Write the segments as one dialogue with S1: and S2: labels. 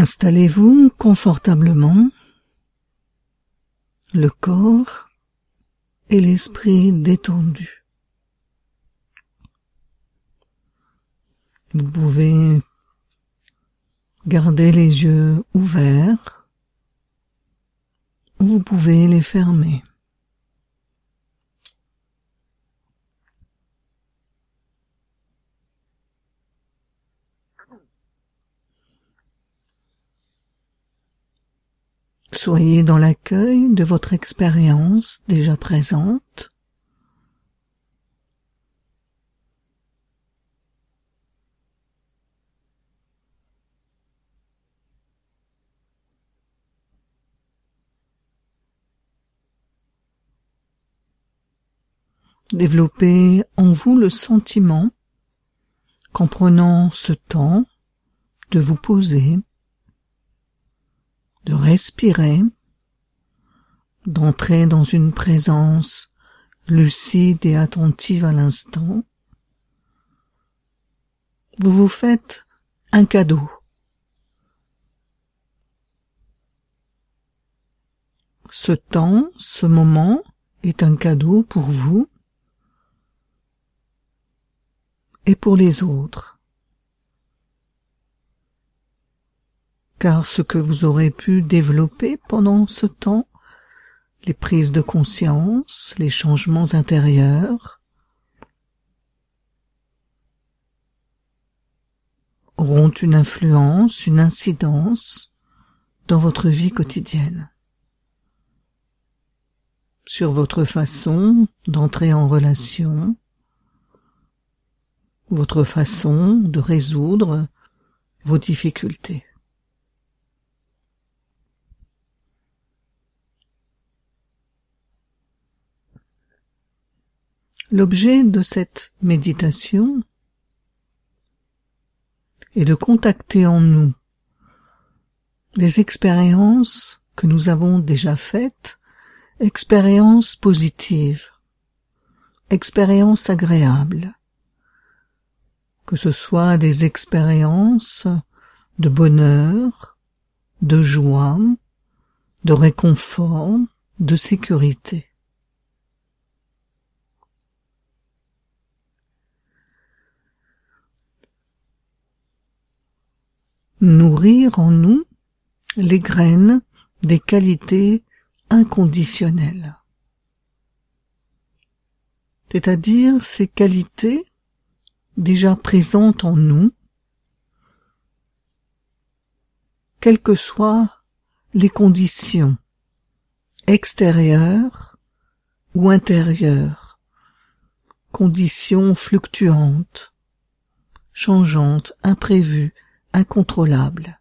S1: Installez-vous confortablement, le corps et l'esprit détendus. Vous pouvez garder les yeux ouverts ou vous pouvez les fermer. Soyez dans l'accueil de votre expérience déjà présente. Développez en vous le sentiment qu'en prenant ce temps de vous poser, de respirer, d'entrer dans une présence lucide et attentive à l'instant, vous vous faites un cadeau. Ce temps, ce moment est un cadeau pour vous et pour les autres. Car ce que vous aurez pu développer pendant ce temps, les prises de conscience, les changements intérieurs, auront une influence, une incidence dans votre vie quotidienne, sur votre façon d'entrer en relation, votre façon de résoudre vos difficultés. L'objet de cette méditation est de contacter en nous les expériences que nous avons déjà faites, expériences positives, expériences agréables, que ce soit des expériences de bonheur, de joie, de réconfort, de sécurité. Nourrir en nous les graines des qualités inconditionnelles. C'est-à-dire ces qualités déjà présentes en nous, quelles que soient les conditions extérieures ou intérieures, conditions fluctuantes, changeantes, imprévues, incontrôlable.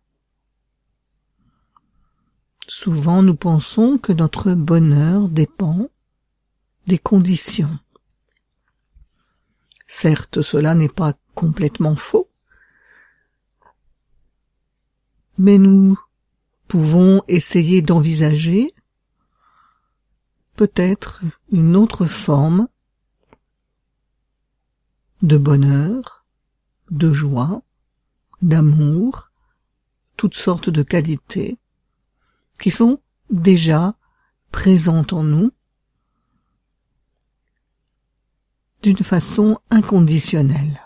S1: Souvent nous pensons que notre bonheur dépend des conditions. Certes, cela n'est pas complètement faux, mais nous pouvons essayer d'envisager peut-être une autre forme de bonheur, de joie, d'amour, toutes sortes de qualités qui sont déjà présentes en nous d'une façon inconditionnelle.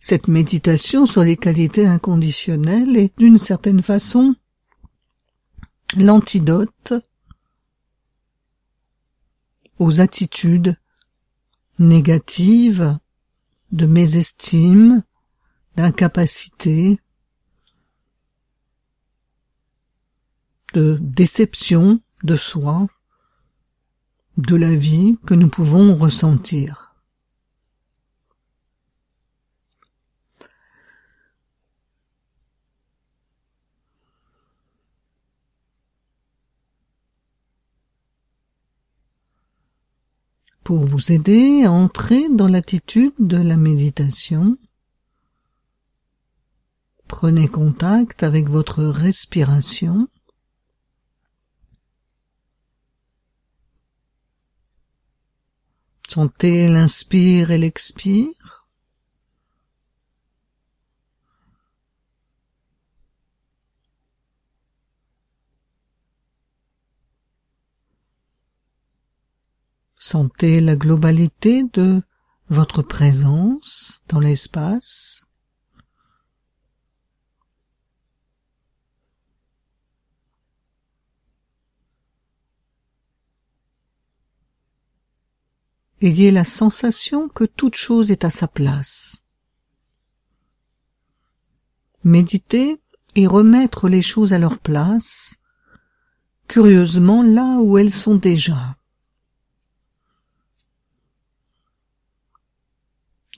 S1: Cette méditation sur les qualités inconditionnelles est d'une certaine façon l'antidote aux attitudes négative, de mésestime, d'incapacité, de déception de soi, de la vie que nous pouvons ressentir. Pour vous aider à entrer dans l'attitude de la méditation, prenez contact avec votre respiration. Sentez l'inspire et l'expire. Sentez la globalité de votre présence dans l'espace. Ayez la sensation que toute chose est à sa place. Méditez et remettre les choses à leur place, curieusement là où elles sont déjà.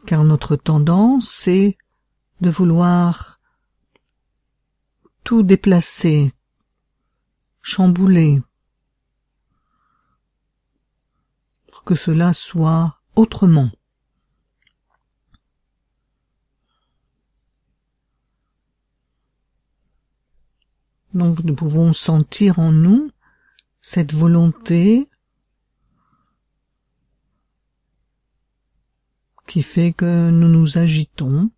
S1: Car notre tendance, c'est de vouloir tout déplacer, chambouler, que cela soit autrement. Donc nous pouvons sentir en nous cette volonté qui fait que nous nous agitons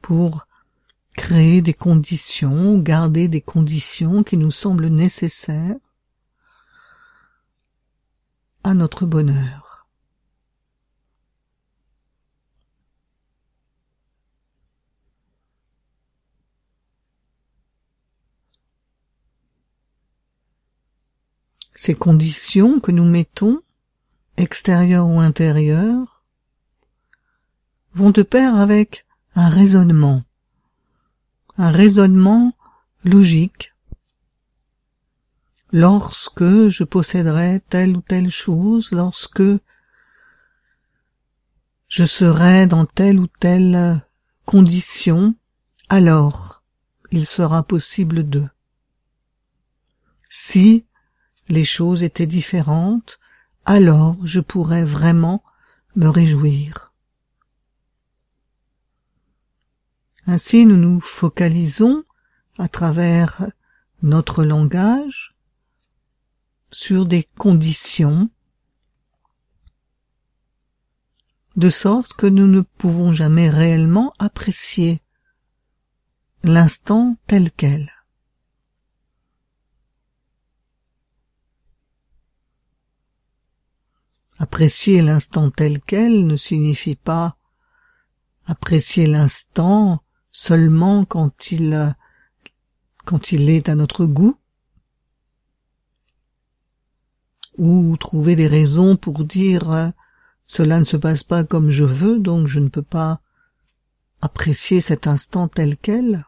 S1: pour créer des conditions, garder des conditions qui nous semblent nécessaires à notre bonheur. Ces conditions que nous mettons, extérieures ou intérieures, vont de pair avec un raisonnement, un raisonnement logique, lorsque je posséderai telle ou telle chose, lorsque je serai dans telle ou telle condition, alors il sera possible de. Si les choses étaient différentes, alors je pourrais vraiment me réjouir. Ainsi nous nous focalisons à travers notre langage sur des conditions de sorte que nous ne pouvons jamais réellement apprécier l'instant tel quel. Apprécier l'instant tel quel ne signifie pas apprécier l'instant seulement quand il quand il est à notre goût, ou trouver des raisons pour dire cela ne se passe pas comme je veux, donc je ne peux pas apprécier cet instant tel quel.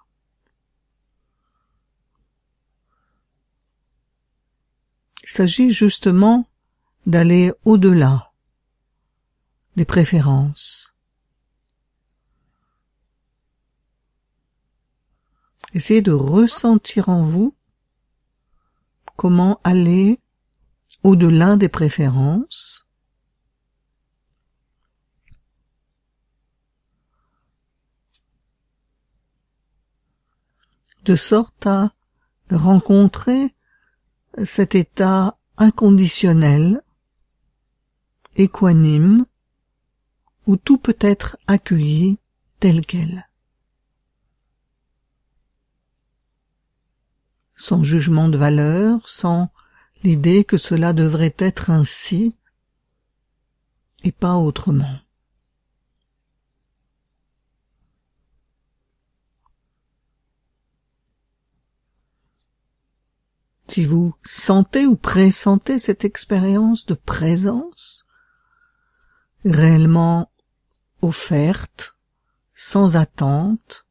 S1: Il s'agit justement d'aller au-delà des préférences. Essayez de ressentir en vous comment aller au-delà des préférences, de sorte à rencontrer cet état inconditionnel, équanime, où tout peut être accueilli tel quel. Sans jugement de valeur, sans l'idée que cela devrait être ainsi et pas autrement. Si vous sentez ou pressentez cette expérience de présence réellement offerte, sans attente,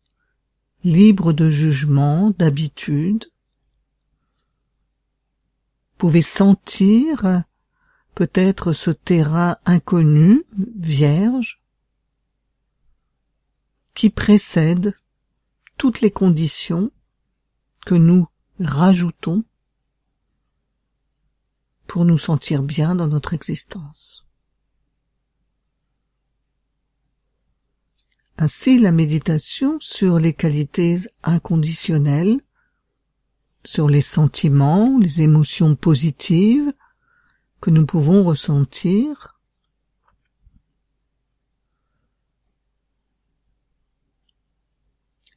S1: libre de jugement, d'habitude, pouvez sentir peut-être ce terrain inconnu, vierge, qui précède toutes les conditions que nous rajoutons pour nous sentir bien dans notre existence. Ainsi la méditation sur les qualités inconditionnelles sur les sentiments, les émotions positives que nous pouvons ressentir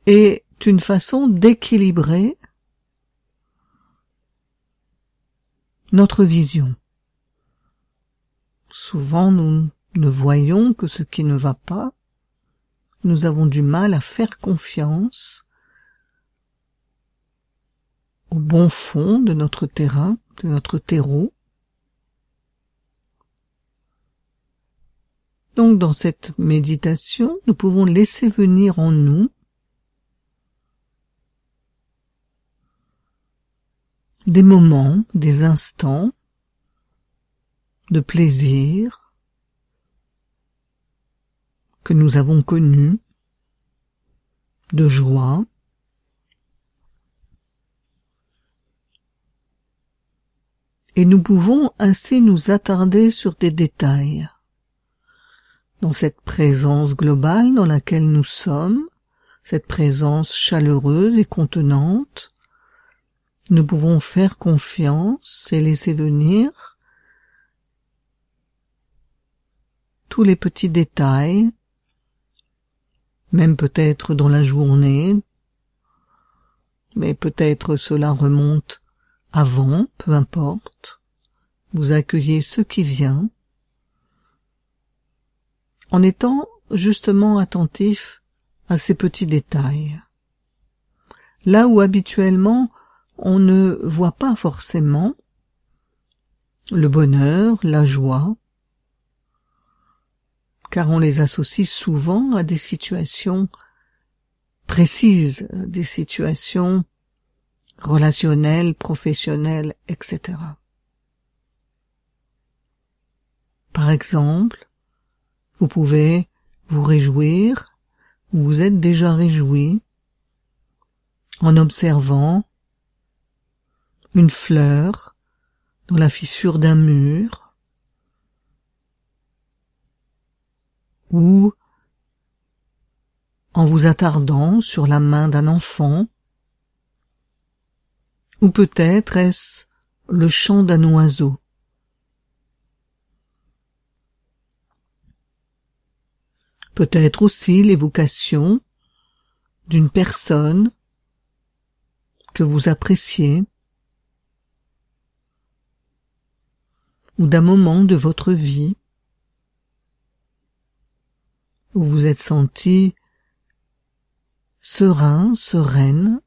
S1: est une façon d'équilibrer notre vision. Souvent nous ne voyons que ce qui ne va pas, nous avons du mal à faire confiance au bon fond de notre terrain, de notre terreau. Donc dans cette méditation, nous pouvons laisser venir en nous des moments, des instants de plaisir que nous avons connus, de joie, et nous pouvons ainsi nous attarder sur des détails. Dans cette présence globale dans laquelle nous sommes, cette présence chaleureuse et contenante, nous pouvons faire confiance et laisser venir tous les petits détails, même peut-être dans la journée, mais peut-être cela remonte avant, peu importe, vous accueillez ce qui vient, en étant justement attentif à ces petits détails. Là où habituellement on ne voit pas forcément le bonheur, la joie, car on les associe souvent à des situations précises, des situations relationnel, professionnel, etc. Par exemple, vous pouvez vous réjouir, ou vous êtes déjà réjoui, en observant une fleur dans la fissure d'un mur, ou en vous attardant sur la main d'un enfant ou peut-être est-ce le chant d'un oiseau. Peut-être aussi l'évocation d'une personne que vous appréciez ou d'un moment de votre vie où vous êtes senti serein, sereine,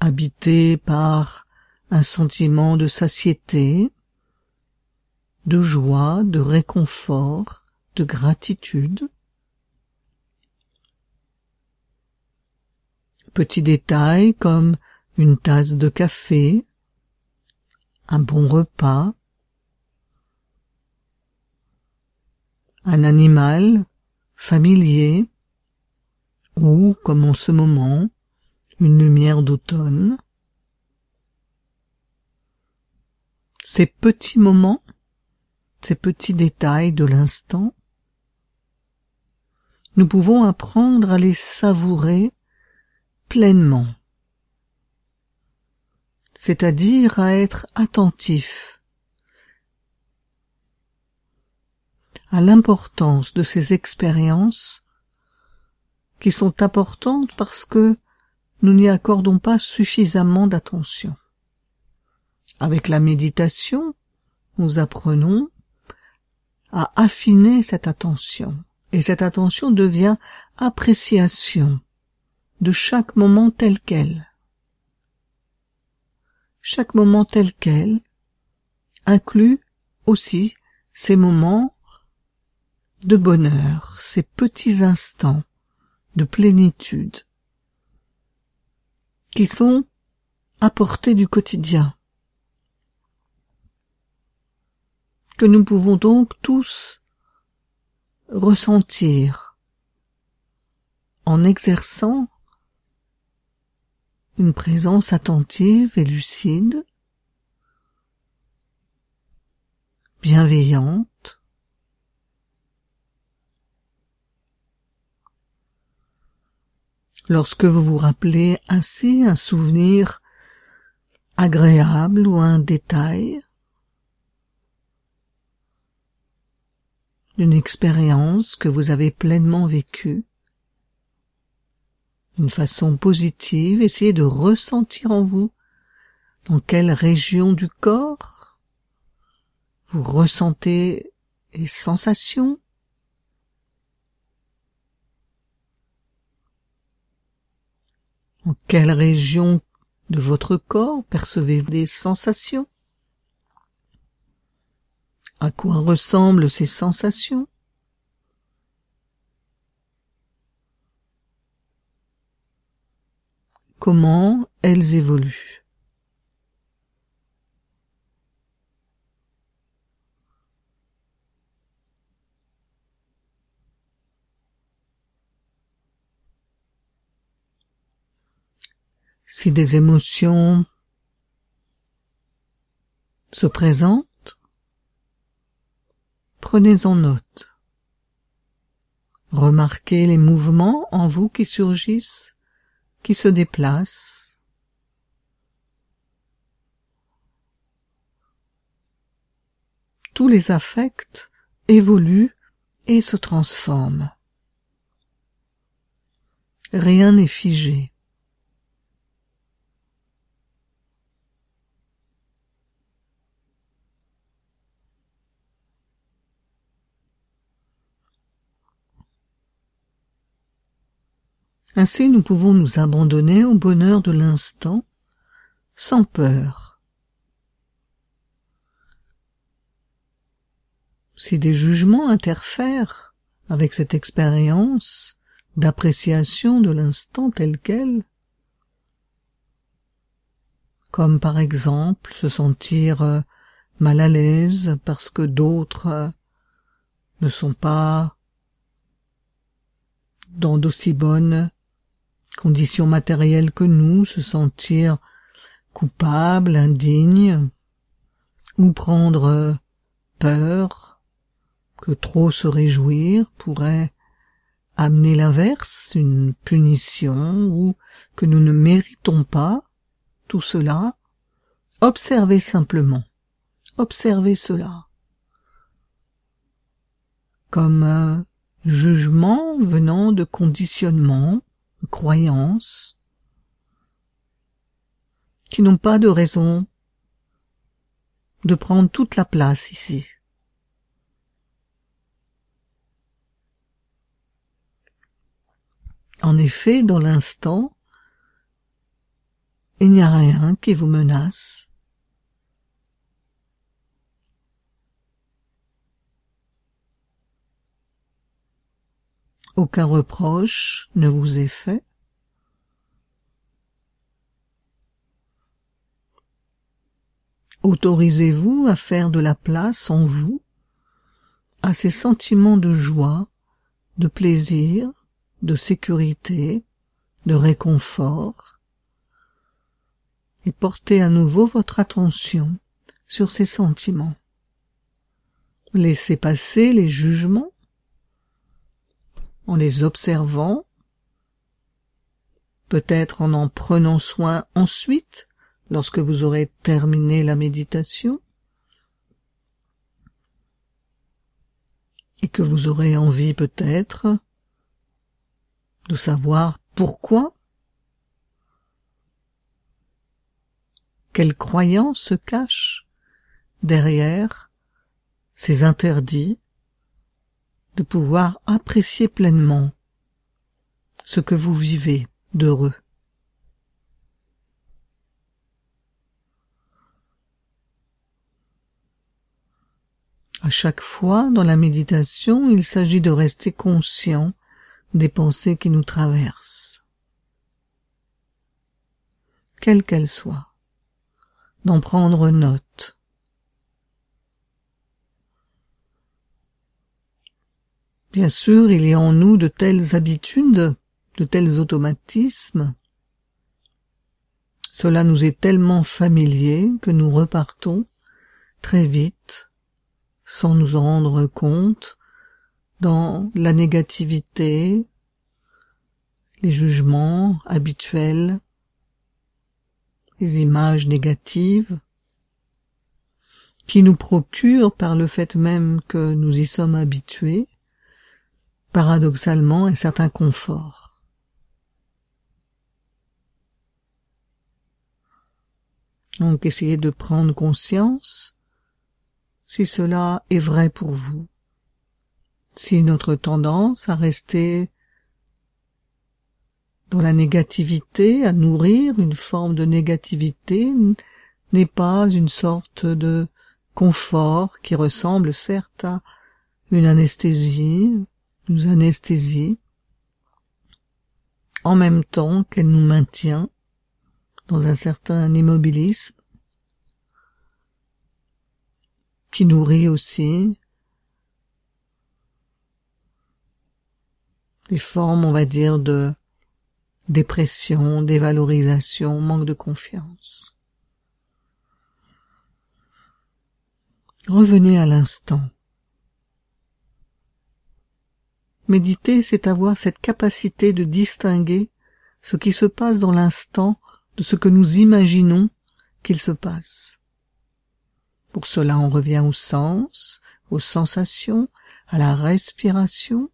S1: habité par un sentiment de satiété, de joie, de réconfort, de gratitude. Petits détails comme une tasse de café, un bon repas, un animal familier ou, comme en ce moment, une lumière d'automne. Ces petits moments, ces petits détails de l'instant, nous pouvons apprendre à les savourer pleinement, c'est-à-dire à être attentif à l'importance de ces expériences qui sont importantes parce que nous n'y accordons pas suffisamment d'attention. Avec la méditation, nous apprenons à affiner cette attention, et cette attention devient appréciation de chaque moment tel quel. Chaque moment tel quel inclut aussi ces moments de bonheur, ces petits instants de plénitude qui sont à portée du quotidien, que nous pouvons donc tous ressentir en exerçant une présence attentive et lucide, bienveillante, Lorsque vous vous rappelez ainsi un souvenir agréable ou un détail d'une expérience que vous avez pleinement vécue d'une façon positive, essayez de ressentir en vous dans quelle région du corps vous ressentez les sensations En quelle région de votre corps percevez-vous des sensations? À quoi ressemblent ces sensations? Comment elles évoluent? Si des émotions se présentent, prenez-en note. Remarquez les mouvements en vous qui surgissent, qui se déplacent. Tous les affects évoluent et se transforment. Rien n'est figé. Ainsi nous pouvons nous abandonner au bonheur de l'instant sans peur. Si des jugements interfèrent avec cette expérience d'appréciation de l'instant tel quel, comme par exemple se sentir mal à l'aise parce que d'autres ne sont pas dans d'aussi bonnes conditions matérielles que nous, se sentir coupable, indigne, ou prendre peur que trop se réjouir pourrait amener l'inverse, une punition, ou que nous ne méritons pas tout cela, observez simplement, observez cela. Comme jugement venant de conditionnements, croyances, qui n'ont pas de raison de prendre toute la place ici. En effet, dans l'instant, il n'y a rien qui vous menace. Aucun reproche ne vous est fait? Autorisez-vous à faire de la place en vous à ces sentiments de joie, de plaisir, de sécurité, de réconfort, et portez à nouveau votre attention sur ces sentiments. Laissez passer les jugements, en les observant, peut-être en en prenant soin ensuite lorsque vous aurez terminé la méditation et que vous aurez envie peut-être de savoir pourquoi quelle croyance se cache derrière ces interdits pouvoir apprécier pleinement ce que vous vivez d'heureux. À chaque fois dans la méditation, il s'agit de rester conscient des pensées qui nous traversent, quelles qu'elles soient, d'en prendre note, Bien sûr, il y a en nous de telles habitudes, de tels automatismes. Cela nous est tellement familier que nous repartons très vite, sans nous en rendre compte, dans la négativité, les jugements habituels, les images négatives, qui nous procurent, par le fait même que nous y sommes habitués, paradoxalement un certain confort. Donc essayez de prendre conscience si cela est vrai pour vous, si notre tendance à rester dans la négativité, à nourrir une forme de négativité, n'est pas une sorte de confort qui ressemble certes à une anesthésie, nous anesthésie, en même temps qu'elle nous maintient dans un certain immobilisme, qui nourrit aussi des formes, on va dire, de dépression, dévalorisation, manque de confiance. Revenez à l'instant. Méditer, c'est avoir cette capacité de distinguer ce qui se passe dans l'instant de ce que nous imaginons qu'il se passe. Pour cela, on revient au sens, aux sensations, à la respiration,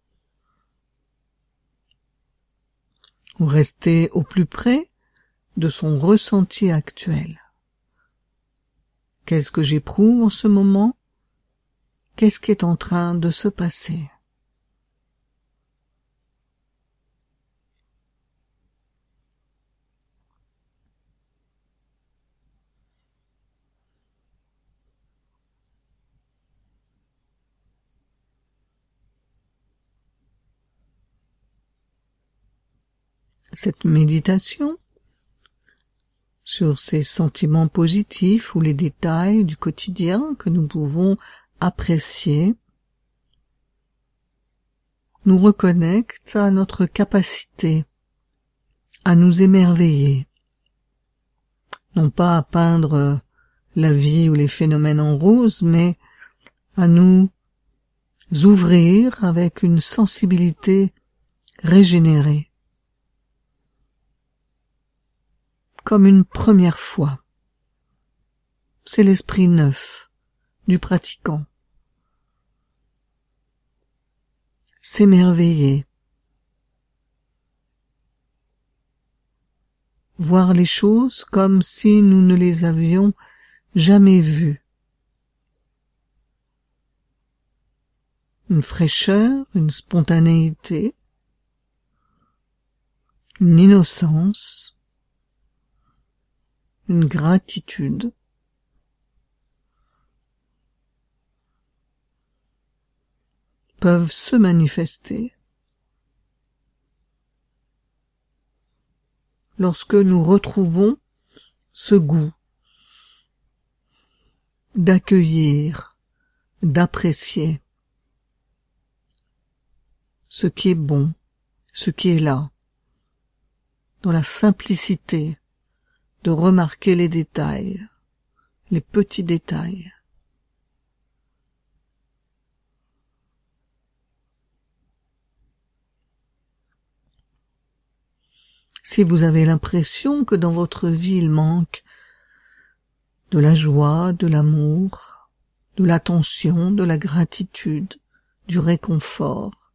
S1: ou rester au plus près de son ressenti actuel. Qu'est-ce que j'éprouve en ce moment? Qu'est-ce qui est en train de se passer? Cette méditation sur ces sentiments positifs ou les détails du quotidien que nous pouvons apprécier nous reconnecte à notre capacité à nous émerveiller, non pas à peindre la vie ou les phénomènes en rose, mais à nous ouvrir avec une sensibilité régénérée. Comme une première fois. C'est l'esprit neuf du pratiquant. S'émerveiller. Voir les choses comme si nous ne les avions jamais vues. Une fraîcheur, une spontanéité, une innocence, une gratitude. peuvent se manifester. Lorsque nous retrouvons ce goût d'accueillir, d'apprécier ce qui est bon, ce qui est là, dans la simplicité de remarquer les détails, les petits détails. Si vous avez l'impression que dans votre vie il manque de la joie, de l'amour, de l'attention, de la gratitude, du réconfort,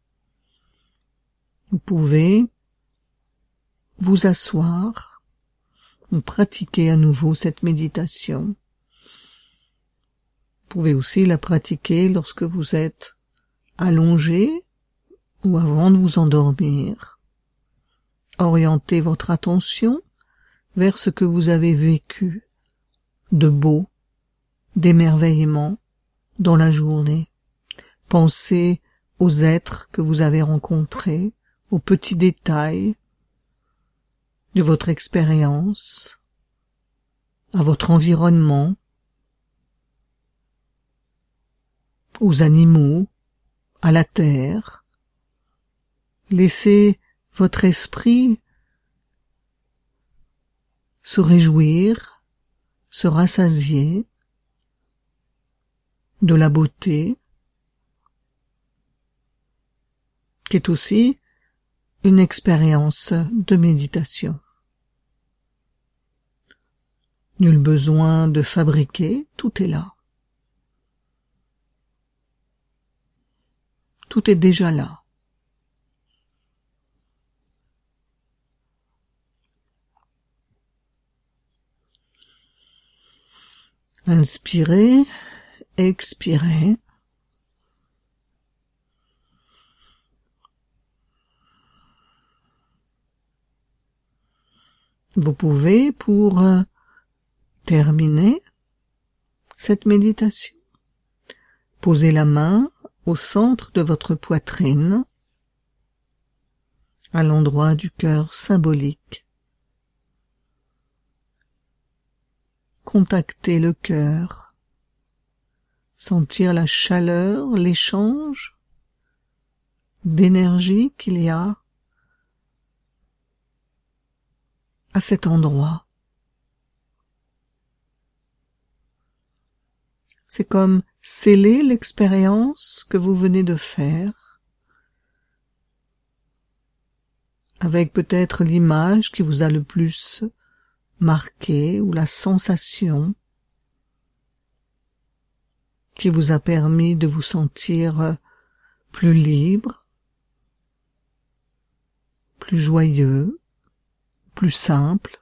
S1: vous pouvez vous asseoir pratiquer à nouveau cette méditation. Vous pouvez aussi la pratiquer lorsque vous êtes allongé ou avant de vous endormir. Orientez votre attention vers ce que vous avez vécu de beau, d'émerveillement dans la journée. Pensez aux êtres que vous avez rencontrés, aux petits détails, de votre expérience, à votre environnement, aux animaux, à la terre. Laissez votre esprit se réjouir, se rassasier de la beauté, qui est aussi une expérience de méditation. Nul besoin de fabriquer, tout est là. Tout est déjà là. Inspirez, expirez. Vous pouvez, pour euh, terminer cette méditation, poser la main au centre de votre poitrine, à l'endroit du cœur symbolique. Contacter le cœur, sentir la chaleur, l'échange d'énergie qu'il y a à cet endroit. C'est comme sceller l'expérience que vous venez de faire avec peut-être l'image qui vous a le plus marqué ou la sensation qui vous a permis de vous sentir plus libre, plus joyeux, plus simple.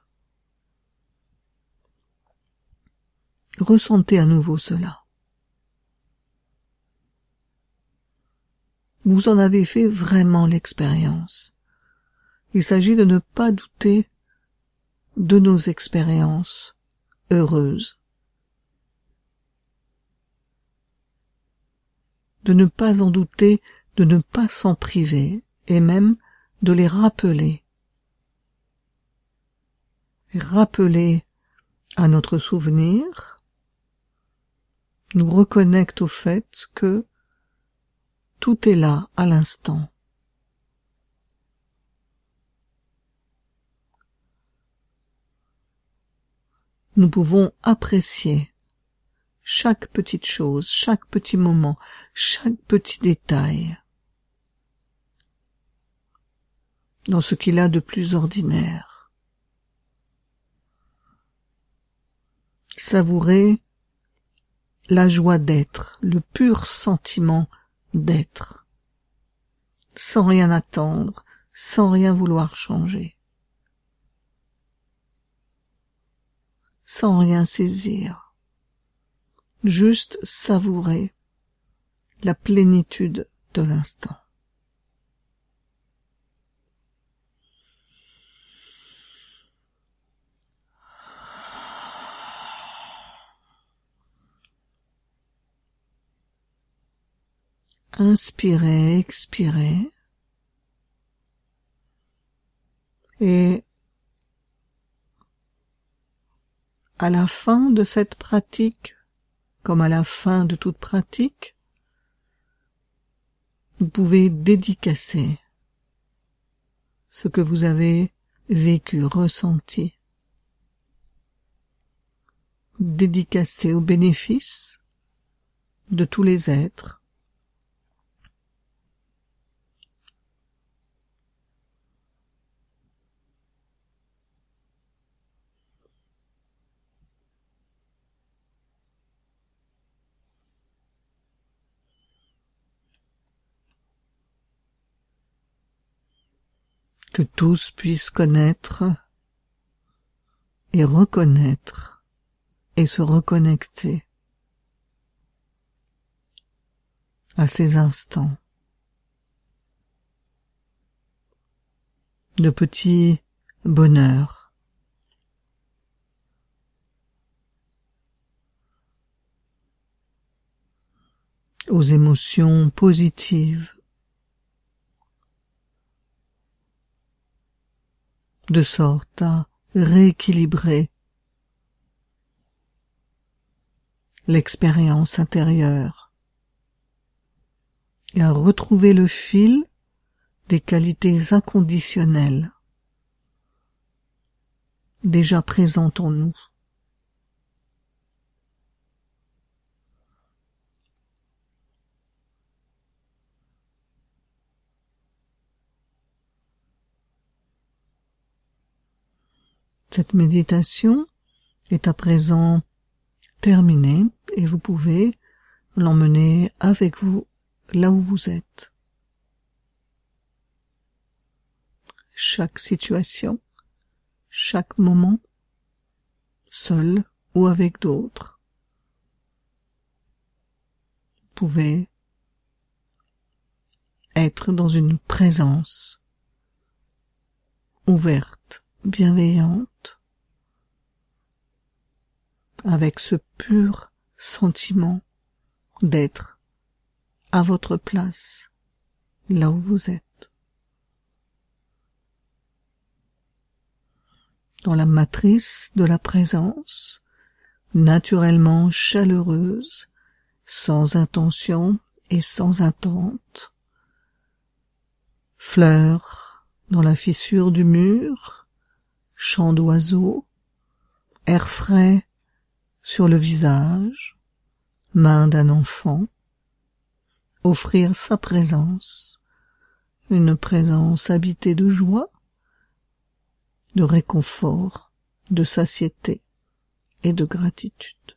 S1: Ressentez à nouveau cela. Vous en avez fait vraiment l'expérience. Il s'agit de ne pas douter de nos expériences heureuses. De ne pas en douter, de ne pas s'en priver, et même de les rappeler rappeler à notre souvenir, nous reconnecte au fait que tout est là à l'instant. Nous pouvons apprécier chaque petite chose, chaque petit moment, chaque petit détail dans ce qu'il a de plus ordinaire. savourer la joie d'être, le pur sentiment d'être, sans rien attendre, sans rien vouloir changer, sans rien saisir, juste savourer la plénitude de l'instant. Inspirez, expirez. Et à la fin de cette pratique, comme à la fin de toute pratique, vous pouvez dédicacer ce que vous avez vécu, ressenti, dédicacer au bénéfice de tous les êtres, que tous puissent connaître et reconnaître et se reconnecter à ces instants. De petits bonheurs. Aux émotions positives de sorte à rééquilibrer l'expérience intérieure et à retrouver le fil des qualités inconditionnelles déjà présentes en nous. Cette méditation est à présent terminé et vous pouvez l'emmener avec vous là où vous êtes. Chaque situation, chaque moment, seul ou avec d'autres, vous pouvez être dans une présence ouverte, bienveillante, avec ce pur sentiment d'être à votre place, là où vous êtes. Dans la matrice de la présence, naturellement chaleureuse, sans intention et sans attente. Fleurs dans la fissure du mur, chant d'oiseaux, air frais sur le visage, main d'un enfant, offrir sa présence, une présence habitée de joie, de réconfort, de satiété et de gratitude.